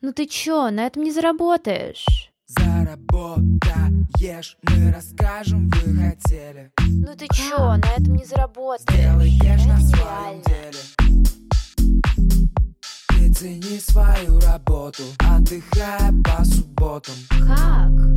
Ну ты чё, на этом не заработаешь? Заработаешь, мы расскажем, вы хотели Ну ты чё, на этом не заработаешь? Сделаешь на своем деле Ты цени свою работу, отдыхая по субботам Как?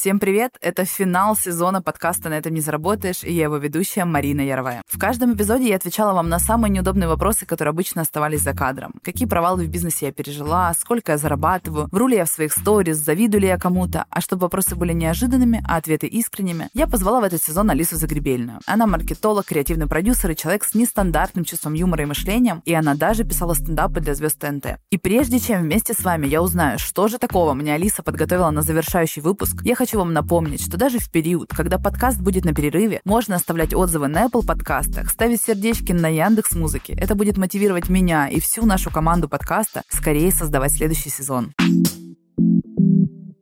Всем привет! Это финал сезона подкаста «На этом не заработаешь» и я его ведущая Марина Яровая. В каждом эпизоде я отвечала вам на самые неудобные вопросы, которые обычно оставались за кадром. Какие провалы в бизнесе я пережила, сколько я зарабатываю, вру ли я в своих сторис, завидую ли я кому-то. А чтобы вопросы были неожиданными, а ответы искренними, я позвала в этот сезон Алису Загребельную. Она маркетолог, креативный продюсер и человек с нестандартным чувством юмора и мышлением, и она даже писала стендапы для звезд ТНТ. И прежде чем вместе с вами я узнаю, что же такого мне Алиса подготовила на завершающий выпуск, я хочу вам напомнить, что даже в период, когда подкаст будет на перерыве, можно оставлять отзывы на Apple подкастах, ставить сердечки на Яндекс Музыке. Это будет мотивировать меня и всю нашу команду подкаста скорее создавать следующий сезон.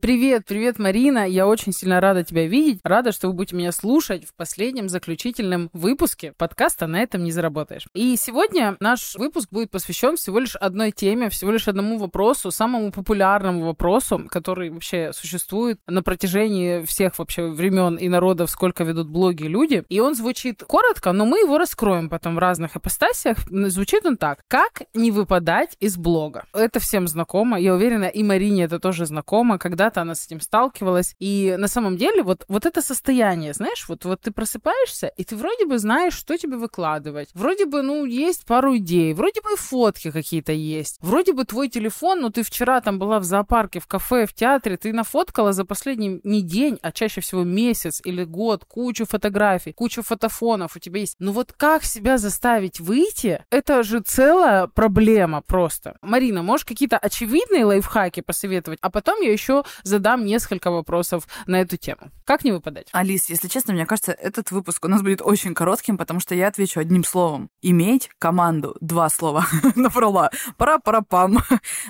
Привет, привет, Марина. Я очень сильно рада тебя видеть. Рада, что вы будете меня слушать в последнем заключительном выпуске подкаста «На этом не заработаешь». И сегодня наш выпуск будет посвящен всего лишь одной теме, всего лишь одному вопросу, самому популярному вопросу, который вообще существует на протяжении всех вообще времен и народов, сколько ведут блоги люди. И он звучит коротко, но мы его раскроем потом в разных ипостасиях. Звучит он так. Как не выпадать из блога? Это всем знакомо. Я уверена, и Марине это тоже знакомо. Когда-то она с этим сталкивалась. И на самом деле вот, вот это состояние, знаешь, вот, вот ты просыпаешься, и ты вроде бы знаешь, что тебе выкладывать. Вроде бы, ну, есть пару идей. Вроде бы и фотки какие-то есть. Вроде бы твой телефон, ну, ты вчера там была в зоопарке, в кафе, в театре, ты нафоткала за последний не день, а чаще всего месяц или год кучу фотографий, кучу фотофонов у тебя есть. Ну вот как себя заставить выйти? Это же целая проблема просто. Марина, можешь какие-то очевидные лайфхаки посоветовать? А потом я еще задам несколько вопросов на эту тему. Как не выпадать? Алис, если честно, мне кажется, этот выпуск у нас будет очень коротким, потому что я отвечу одним словом. Иметь команду. Два слова. Набрала. Пара-пара-пам.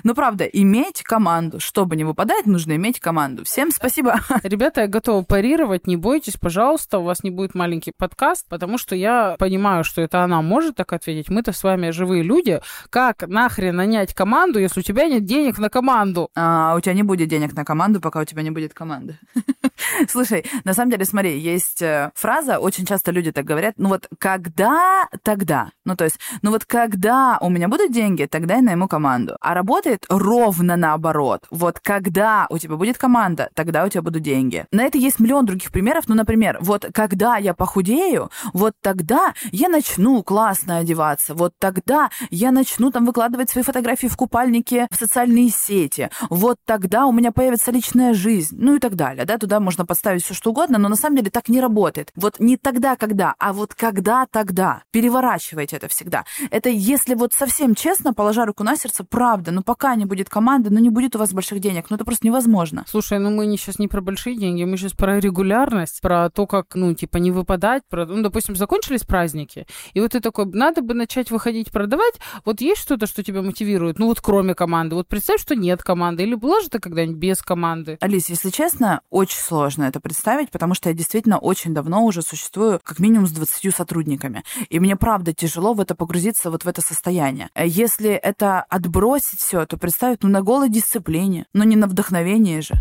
Ну, правда, иметь команду. Чтобы не выпадать, нужно иметь команду. Всем спасибо. Ребята, я готова парировать, не бойтесь, пожалуйста, у вас не будет маленький подкаст, потому что я понимаю, что это она может так ответить. Мы-то с вами живые люди. Как нахрен нанять команду, если у тебя нет денег на команду? А у тебя не будет денег на команду, пока у тебя не будет команды. Слушай, на самом деле, смотри, есть э, фраза, очень часто люди так говорят, ну вот когда, тогда. Ну то есть, ну вот когда у меня будут деньги, тогда я найму команду. А работает ровно наоборот. Вот когда у тебя будет команда, тогда у тебя будут деньги. На это есть миллион других примеров. Ну, например, вот когда я похудею, вот тогда я начну классно одеваться. Вот тогда я начну там выкладывать свои фотографии в купальнике в социальные сети. Вот тогда у меня появится личная жизнь. Ну и так далее. Да, туда можно подставить все что угодно, но на самом деле так не работает. Вот не тогда, когда, а вот когда, тогда. Переворачивайте это всегда. Это если вот совсем честно, положа руку на сердце, правда, ну пока не будет команды, ну не будет у вас больших денег, ну это просто невозможно. Слушай, ну мы сейчас не про большие деньги, мы сейчас про регулярность, про то, как, ну, типа, не выпадать, про, ну, допустим, закончились праздники, и вот ты такой, надо бы начать выходить продавать, вот есть что-то, что тебя мотивирует, ну, вот кроме команды, вот представь, что нет команды, или была же ты когда-нибудь без команды? Алис, если честно, очень сложно это представить, потому что я действительно очень давно уже существую как минимум с 20 сотрудниками. И мне правда тяжело в это погрузиться, вот в это состояние. Если это отбросить все, то представить, ну, на голой дисциплине, но не на вдохновении же.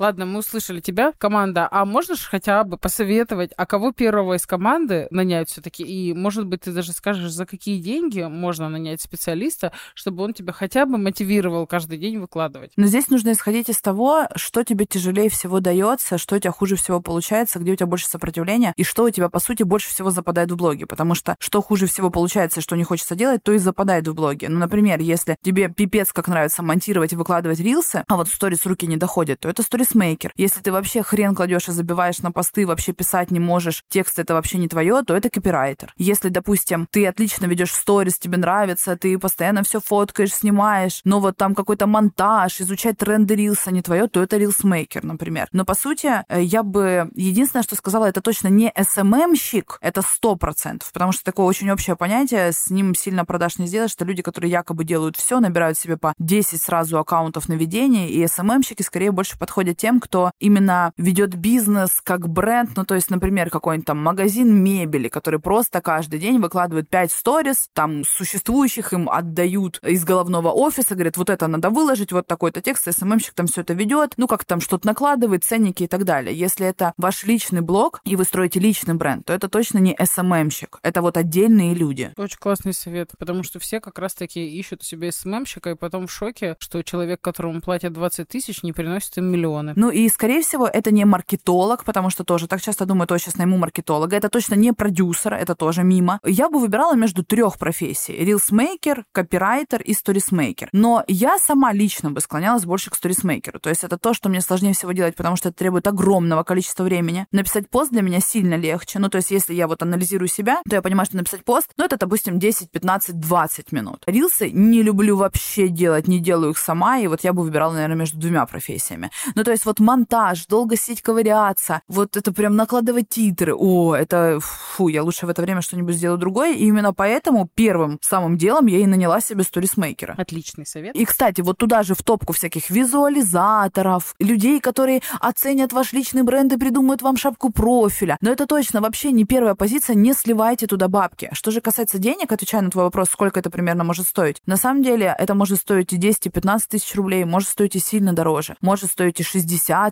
Ладно, мы услышали тебя, команда. А можешь хотя бы посоветовать, а кого первого из команды нанять все-таки? И, может быть, ты даже скажешь, за какие деньги можно нанять специалиста, чтобы он тебя хотя бы мотивировал каждый день выкладывать? Но здесь нужно исходить из того, что тебе тяжелее всего дается, что у тебя хуже всего получается, где у тебя больше сопротивления, и что у тебя, по сути, больше всего западает в блоге. Потому что что хуже всего получается, что не хочется делать, то и западает в блоге. Ну, например, если тебе пипец как нравится монтировать и выкладывать рилсы, а вот сторис руки не доходят, то это сторис мейкер. Если ты вообще хрен кладешь и забиваешь на посты, вообще писать не можешь, текст это вообще не твое, то это копирайтер. Если, допустим, ты отлично ведешь сторис, тебе нравится, ты постоянно все фоткаешь, снимаешь, но вот там какой-то монтаж, изучать тренды рилса не твое, то это рилсмейкер, например. Но по сути, э, я бы единственное, что сказала, это точно не SMM-щик, это сто процентов, потому что такое очень общее понятие, с ним сильно продаж не сделаешь, это люди, которые якобы делают все, набирают себе по 10 сразу аккаунтов на ведение, и SMM-щики скорее больше подходят тем, кто именно ведет бизнес как бренд, ну, то есть, например, какой-нибудь там магазин мебели, который просто каждый день выкладывает 5 сторис, там, существующих им отдают из головного офиса, говорят, вот это надо выложить, вот такой-то текст, СММщик там все это ведет, ну, как там что-то накладывает, ценники и так далее. Если это ваш личный блог, и вы строите личный бренд, то это точно не СММщик, это вот отдельные люди. Очень классный совет, потому что все как раз-таки ищут себе СММщика, и потом в шоке, что человек, которому платят 20 тысяч, не приносит им миллионы. Ну и, скорее всего, это не маркетолог, потому что тоже так часто думают, о, сейчас найму маркетолога. Это точно не продюсер, это тоже мимо. Я бы выбирала между трех профессий. Рилсмейкер, копирайтер и сторисмейкер. Но я сама лично бы склонялась больше к сторисмейкеру. То есть это то, что мне сложнее всего делать, потому что это требует огромного количества времени. Написать пост для меня сильно легче. Ну, то есть если я вот анализирую себя, то я понимаю, что написать пост, ну, это, допустим, 10, 15, 20 минут. Рилсы не люблю вообще делать, не делаю их сама, и вот я бы выбирала, наверное, между двумя профессиями. Ну, то есть вот монтаж, долго сидеть ковыряться, вот это прям накладывать титры. О, это, фу, я лучше в это время что-нибудь сделаю другое. И именно поэтому первым самым делом я и наняла себе сторисмейкера. Отличный совет. И, кстати, вот туда же в топку всяких визуализаторов, людей, которые оценят ваш личный бренд и придумают вам шапку профиля. Но это точно вообще не первая позиция, не сливайте туда бабки. Что же касается денег, отвечая на твой вопрос, сколько это примерно может стоить. На самом деле, это может стоить и 10, и 15 тысяч рублей, может стоить и сильно дороже. Может стоить и 60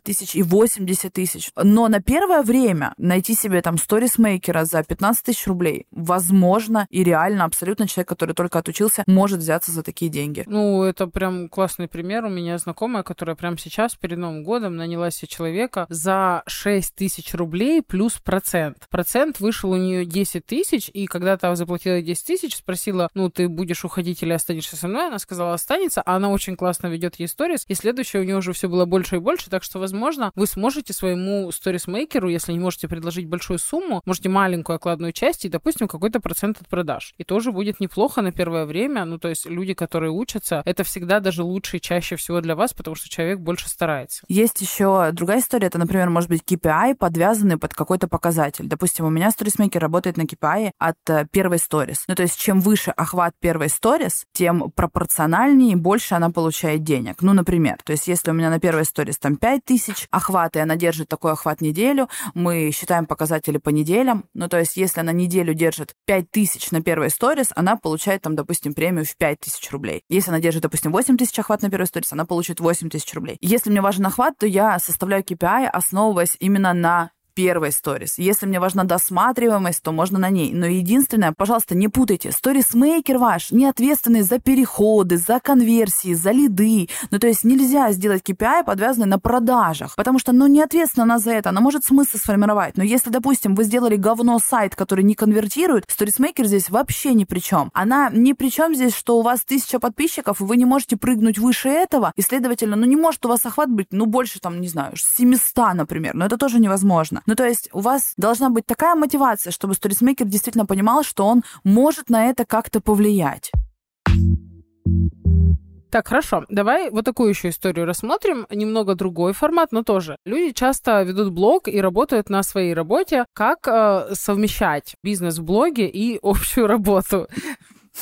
тысяч, и 80 тысяч. Но на первое время найти себе там сторисмейкера за 15 тысяч рублей, возможно, и реально абсолютно человек, который только отучился, может взяться за такие деньги. Ну, это прям классный пример. У меня знакомая, которая прямо сейчас, перед Новым годом, наняла себе человека за 6 тысяч рублей плюс процент. Процент вышел у нее 10 тысяч, и когда та заплатила 10 тысяч, спросила, ну, ты будешь уходить или останешься со мной? Она сказала, останется, а она очень классно ведет ей сторис, и следующее у нее уже все было больше и больше, так что, возможно, вы сможете своему сторисмейкеру, если не можете предложить большую сумму, можете маленькую окладную часть и, допустим, какой-то процент от продаж. И тоже будет неплохо на первое время, ну, то есть люди, которые учатся, это всегда даже лучше и чаще всего для вас, потому что человек больше старается. Есть еще другая история, это, например, может быть KPI, подвязанный под какой-то показатель. Допустим, у меня сторисмейкер работает на KPI от э, первой сторис. Ну, то есть, чем выше охват первой сторис, тем пропорциональнее и больше она получает денег. Ну, например, то есть, если у меня на первой сторис там 5 тысяч и она держит такой охват неделю, мы считаем показатели по неделям. Ну, то есть, если она неделю держит 5 тысяч на первой сторис, она получает там, допустим, премию в 5 тысяч рублей. Если она держит, допустим, 8 тысяч охват на первой сторис, она получит 8 тысяч рублей. Если мне важен охват, то я составляю KPI, основываясь именно на первой сторис. Если мне важна досматриваемость, то можно на ней. Но единственное, пожалуйста, не путайте. Сторисмейкер ваш не ответственный за переходы, за конверсии, за лиды. Ну, то есть нельзя сделать KPI, подвязанный на продажах, потому что, ну, не ответственна она за это. Она может смысл сформировать. Но если, допустим, вы сделали говно сайт, который не конвертирует, сторисмейкер здесь вообще ни при чем. Она ни при чем здесь, что у вас тысяча подписчиков, и вы не можете прыгнуть выше этого, и, следовательно, ну, не может у вас охват быть, ну, больше, там, не знаю, 700, например. Но это тоже невозможно. Ну, то есть у вас должна быть такая мотивация, чтобы сторисмейкер действительно понимал, что он может на это как-то повлиять. Так, хорошо. Давай вот такую еще историю рассмотрим. Немного другой формат, но тоже. Люди часто ведут блог и работают на своей работе. Как э, совмещать бизнес в блоге и общую работу?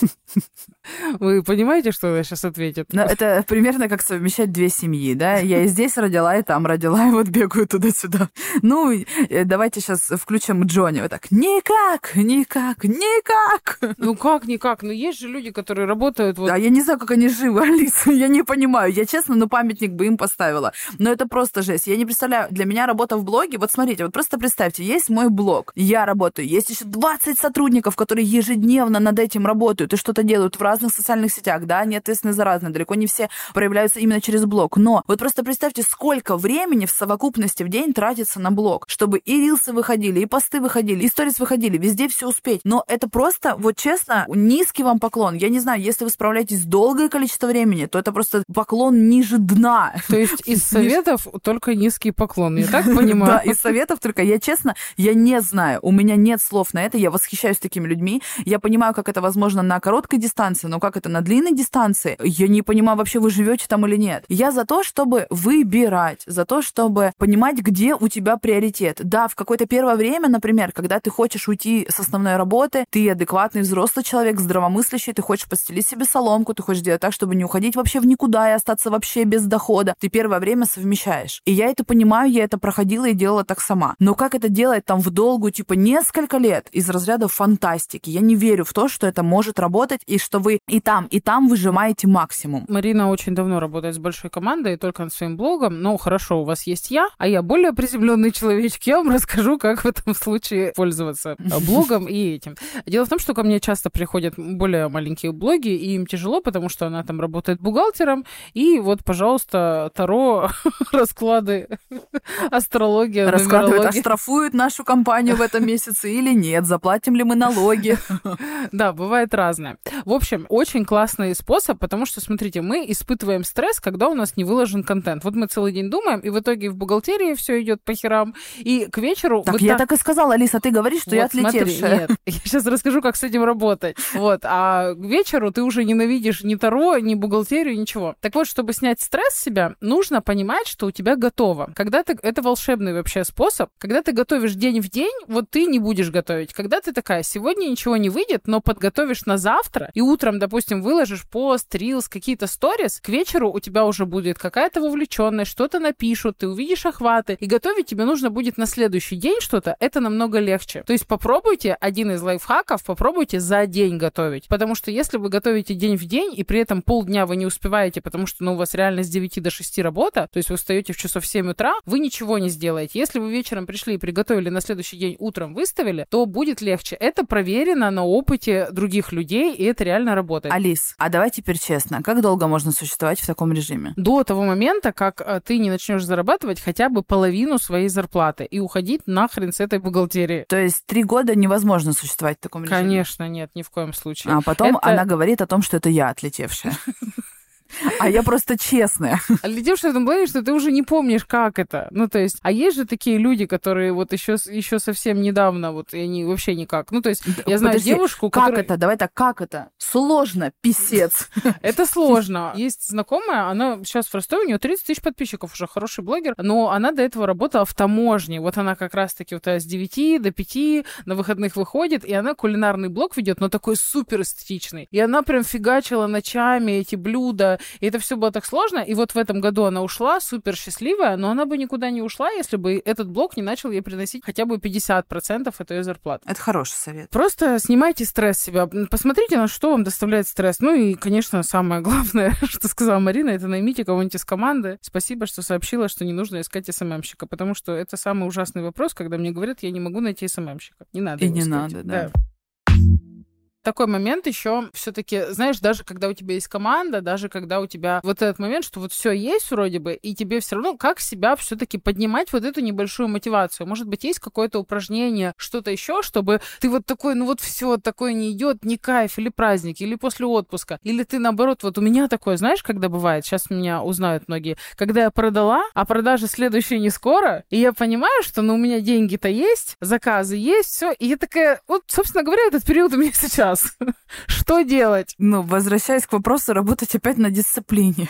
Вы понимаете, что она сейчас ответит? Но это примерно как совмещать две семьи, да? Я и здесь родила, и там родила, и вот бегаю туда-сюда. Ну, э, давайте сейчас включим Джонни. Вот так. Никак, никак, никак. Ну как никак? Ну есть же люди, которые работают вот... Да, я не знаю, как они живы, Алиса. Я не понимаю. Я честно, ну памятник бы им поставила. Но это просто жесть. Я не представляю. Для меня работа в блоге... Вот смотрите, вот просто представьте, есть мой блог. Я работаю. Есть еще 20 сотрудников, которые ежедневно над этим работают и что-то делают в разных социальных сетях, да, они ответственны за разные, далеко не все проявляются именно через блог. Но вот просто представьте, сколько времени в совокупности в день тратится на блог, чтобы и рилсы выходили, и посты выходили, и сторис выходили, везде все успеть. Но это просто, вот честно, низкий вам поклон. Я не знаю, если вы справляетесь долгое количество времени, то это просто поклон ниже дна. То есть из советов только низкий поклон, я так понимаю? Да, из советов только, я честно, я не знаю, у меня нет слов на это, я восхищаюсь такими людьми, я понимаю, как это возможно на короткой дистанции, дистанции. Но как это на длинной дистанции? Я не понимаю, вообще вы живете там или нет. Я за то, чтобы выбирать, за то, чтобы понимать, где у тебя приоритет. Да, в какое-то первое время, например, когда ты хочешь уйти с основной работы, ты адекватный взрослый человек, здравомыслящий, ты хочешь подстелить себе соломку, ты хочешь делать так, чтобы не уходить вообще в никуда и остаться вообще без дохода. Ты первое время совмещаешь. И я это понимаю, я это проходила и делала так сама. Но как это делать там в долгу, типа несколько лет из разряда фантастики? Я не верю в то, что это может работать и что вы и там, и там выжимаете максимум. Марина очень давно работает с большой командой и только над своим блогом. Ну, хорошо, у вас есть я, а я более приземленный человечек. Я вам расскажу, как в этом случае пользоваться блогом и этим. Дело в том, что ко мне часто приходят более маленькие блоги, и им тяжело, потому что она там работает бухгалтером, и вот, пожалуйста, Таро, расклады, астрология, Раскладывают, оштрафуют нашу компанию в этом месяце или нет, заплатим ли мы налоги. Да, бывает разное. В общем, очень классный способ, потому что, смотрите, мы испытываем стресс, когда у нас не выложен контент. Вот мы целый день думаем, и в итоге в бухгалтерии все идет по херам, и к вечеру... Так вот я так и сказала, Алиса, ты говоришь, что я Вот смотри, отлетевшая. нет, я сейчас расскажу, как с этим работать. Вот, а к вечеру ты уже ненавидишь ни Таро, ни бухгалтерию, ничего. Так вот, чтобы снять стресс с себя, нужно понимать, что у тебя готово. Когда ты... Это волшебный вообще способ. Когда ты готовишь день в день, вот ты не будешь готовить. Когда ты такая, сегодня ничего не выйдет, но подготовишь на завтра, и утром, допустим, выложишь пост, рилс, какие-то сторис, к вечеру у тебя уже будет какая-то вовлеченность, что-то напишут, ты увидишь охваты, и готовить тебе нужно будет на следующий день что-то, это намного легче. То есть попробуйте один из лайфхаков, попробуйте за день готовить. Потому что если вы готовите день в день, и при этом полдня вы не успеваете, потому что ну, у вас реально с 9 до 6 работа, то есть вы встаете в часов 7 утра, вы ничего не сделаете. Если вы вечером пришли и приготовили на следующий день утром выставили, то будет легче. Это проверено на опыте других людей, и это реально работает. Алис, а давай теперь честно, как долго можно существовать в таком режиме? До того момента, как э, ты не начнешь зарабатывать хотя бы половину своей зарплаты и уходить нахрен с этой бухгалтерии. То есть три года невозможно существовать в таком режиме? Конечно, нет, ни в коем случае. А потом Это- она говорит о том, что это я отлетевшая. А я просто честная. Отлетевшая в том плане, что ты уже не помнишь, как это. Ну, то есть, а есть же такие люди, которые вот еще, еще совсем недавно, вот, и они вообще никак. Ну, то есть, я знаю Подожди, девушку, Как которая... это? Давай так, как это? Сложно, писец. Это сложно. Есть знакомая, она сейчас в Ростове, у нее 30 тысяч подписчиков, уже хороший блогер, но она до этого работала в таможне. Вот она как раз-таки вот с 9 до 5 на выходных выходит, и она кулинарный блог ведет, но такой супер эстетичный. И она прям фигачила ночами эти блюда, и это все было так сложно. И вот в этом году она ушла, супер счастливая, но она бы никуда не ушла, если бы этот блог не начал ей приносить хотя бы 50% от ее зарплаты. Это хороший совет. Просто снимайте стресс с себя. Посмотрите, на что вам доставляет стресс. Ну и, конечно, самое главное, что сказала Марина, это наймите кого-нибудь из команды. Спасибо, что сообщила, что не нужно искать СММщика, потому что это самый ужасный вопрос, когда мне говорят, я не могу найти СММщика. Не надо И не искать. надо, да. Такой момент еще все-таки, знаешь, даже когда у тебя есть команда, даже когда у тебя вот этот момент, что вот все есть вроде бы, и тебе все равно как себя все-таки поднимать вот эту небольшую мотивацию. Может быть, есть какое-то упражнение, что-то еще, чтобы ты вот такой, ну вот все, такое не идет, не кайф, или праздник, или после отпуска, или ты наоборот, вот у меня такое, знаешь, когда бывает, сейчас меня узнают многие, когда я продала, а продажи следующие не скоро, и я понимаю, что ну у меня деньги-то есть, заказы есть, все, и я такая, вот, собственно говоря, этот период у меня сейчас. Что делать? Ну, возвращаясь к вопросу, работать опять на дисциплине.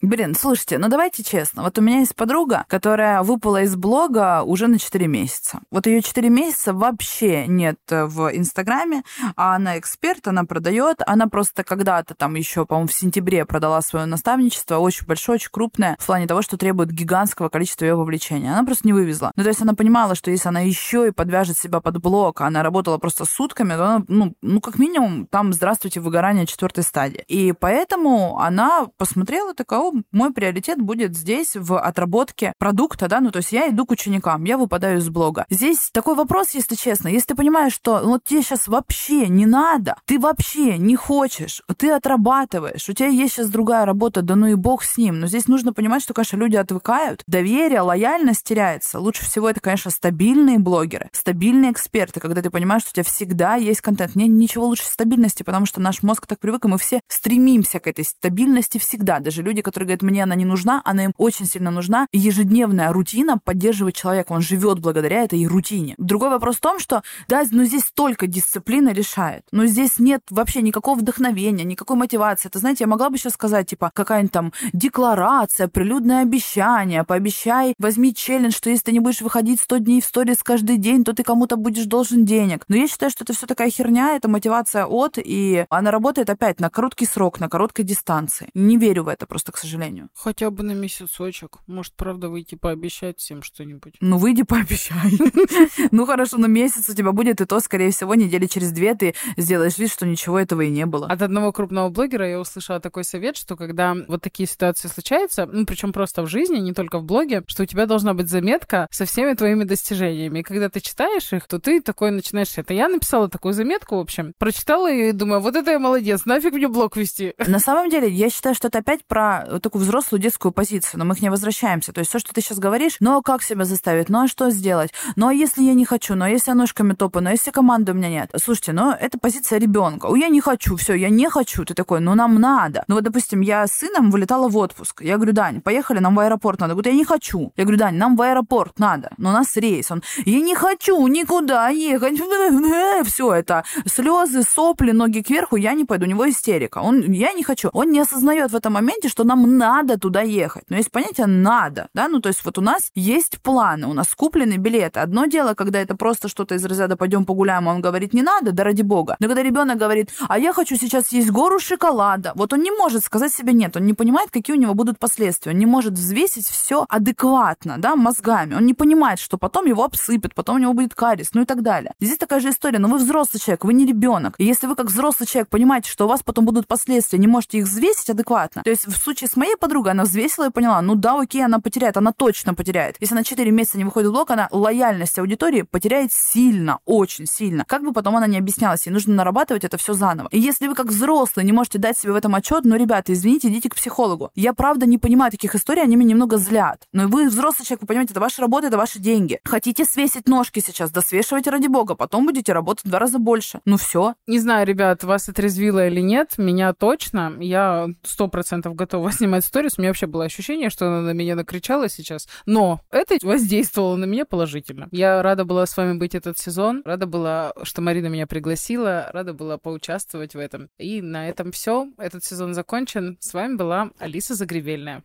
Блин, слушайте, ну давайте честно. Вот у меня есть подруга, которая выпала из блога уже на 4 месяца. Вот ее 4 месяца вообще нет в Инстаграме, а она эксперт, она продает. Она просто когда-то там еще, по-моему, в сентябре продала свое наставничество, очень большое, очень крупное, в плане того, что требует гигантского количества ее вовлечения. Она просто не вывезла. Ну, то есть она понимала, что если она еще и подвяжет себя под блог, а она работала просто сутками, то она, ну, ну, как минимум, там, здравствуйте, выгорание четвертой стадии. И поэтому она посмотрела, такая, мой приоритет будет здесь в отработке продукта, да, ну, то есть я иду к ученикам, я выпадаю из блога. Здесь такой вопрос, если честно, если ты понимаешь, что ну, вот тебе сейчас вообще не надо, ты вообще не хочешь, ты отрабатываешь, у тебя есть сейчас другая работа, да ну и бог с ним. Но здесь нужно понимать, что, конечно, люди отвыкают, доверие, лояльность теряется. Лучше всего это, конечно, стабильные блогеры, стабильные эксперты, когда ты понимаешь, что у тебя всегда есть контент. Нет ничего всего лучше стабильности, потому что наш мозг так привык, и мы все стремимся к этой стабильности всегда. Даже люди, которые говорят, мне она не нужна, она им очень сильно нужна. И ежедневная рутина поддерживает человека, он живет благодаря этой рутине. Другой вопрос в том, что да, но здесь только дисциплина решает. Но здесь нет вообще никакого вдохновения, никакой мотивации. Это, знаете, я могла бы сейчас сказать, типа, какая-нибудь там декларация, прилюдное обещание, пообещай, возьми челлендж, что если ты не будешь выходить 100 дней в сторис каждый день, то ты кому-то будешь должен денег. Но я считаю, что это все такая херня, это мотивация от, и она работает опять на короткий срок, на короткой дистанции. Не верю в это просто, к сожалению. Хотя бы на месяцочек. Может, правда, выйти пообещать всем что-нибудь. Ну, выйди, пообещай. Ну, хорошо, на месяц у тебя будет, и то, скорее всего, недели через две ты сделаешь вид, что ничего этого и не было. От одного крупного блогера я услышала такой совет, что когда вот такие ситуации случаются, ну, причем просто в жизни, не только в блоге, что у тебя должна быть заметка со всеми твоими достижениями. И когда ты читаешь их, то ты такой начинаешь... Это я написала такую заметку, в общем, прочитала и думаю, вот это я молодец, нафиг мне блог вести. На самом деле, я считаю, что это опять про такую взрослую детскую позицию, но мы к ней возвращаемся. То есть все, что ты сейчас говоришь, ну а как себя заставить, ну а что сделать, ну а если я не хочу, ну а если я ножками топаю, ну а если команды у меня нет. Слушайте, ну это позиция ребенка. У я не хочу, все, я не хочу. Ты такой, ну нам надо. Ну вот, допустим, я с сыном вылетала в отпуск. Я говорю, Дань, поехали, нам в аэропорт надо. Говорит, я не хочу. Я говорю, Дань, нам в аэропорт надо. Но у нас рейс. Он, я не хочу никуда ехать. Все это слезы, сопли, ноги кверху, я не пойду. У него истерика. Он, я не хочу. Он не осознает в этом моменте, что нам надо туда ехать. Но есть понятие надо, да, ну то есть вот у нас есть планы, у нас куплены билеты. Одно дело, когда это просто что-то из разряда пойдем погуляем, а он говорит не надо, да ради бога. Но когда ребенок говорит, а я хочу сейчас есть гору шоколада, вот он не может сказать себе нет, он не понимает, какие у него будут последствия, он не может взвесить все адекватно, да, мозгами, он не понимает, что потом его обсыпят, потом у него будет карис, ну и так далее. Здесь такая же история, но вы взрослый человек, вы не ребенок. И если вы как взрослый человек понимаете, что у вас потом будут последствия, не можете их взвесить адекватно, то есть в случае с моей подругой она взвесила и поняла, ну да, окей, она потеряет, она точно потеряет. Если на 4 месяца не выходит в блог, она лояльность аудитории потеряет сильно, очень сильно. Как бы потом она не объяснялась, ей нужно нарабатывать это все заново. И если вы как взрослый не можете дать себе в этом отчет, ну, ребята, извините, идите к психологу. Я правда не понимаю таких историй, они меня немного злят. Но вы взрослый человек, вы понимаете, это ваша работа, это ваши деньги. Хотите свесить ножки сейчас, да свешивайте ради бога, потом будете работать в два раза больше. Ну все. Не знаю, ребят, вас отрезвило или нет, меня точно. Я сто процентов готова снимать сторис. У меня вообще было ощущение, что она на меня накричала сейчас. Но это воздействовало на меня положительно. Я рада была с вами быть этот сезон. Рада была, что Марина меня пригласила. Рада была поучаствовать в этом. И на этом все. Этот сезон закончен. С вами была Алиса Загребельная.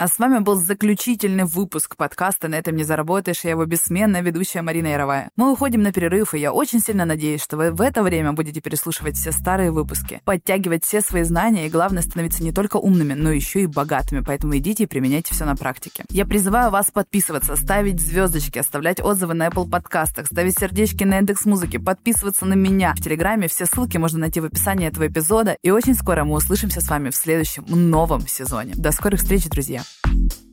А с вами был заключительный выпуск подкаста «На этом не заработаешь». Я его бессменная ведущая Марина Яровая. Мы уходим на перерыв, и я очень сильно надеюсь, что вы в это время будете переслушивать все старые выпуски, подтягивать все свои знания и, главное, становиться не только умными, но еще и богатыми. Поэтому идите и применяйте все на практике. Я призываю вас подписываться, ставить звездочки, оставлять отзывы на Apple подкастах, ставить сердечки на индекс музыки, подписываться на меня в Телеграме. Все ссылки можно найти в описании этого эпизода. И очень скоро мы услышимся с вами в следующем новом сезоне. До скорых встреч, друзья! Thank you.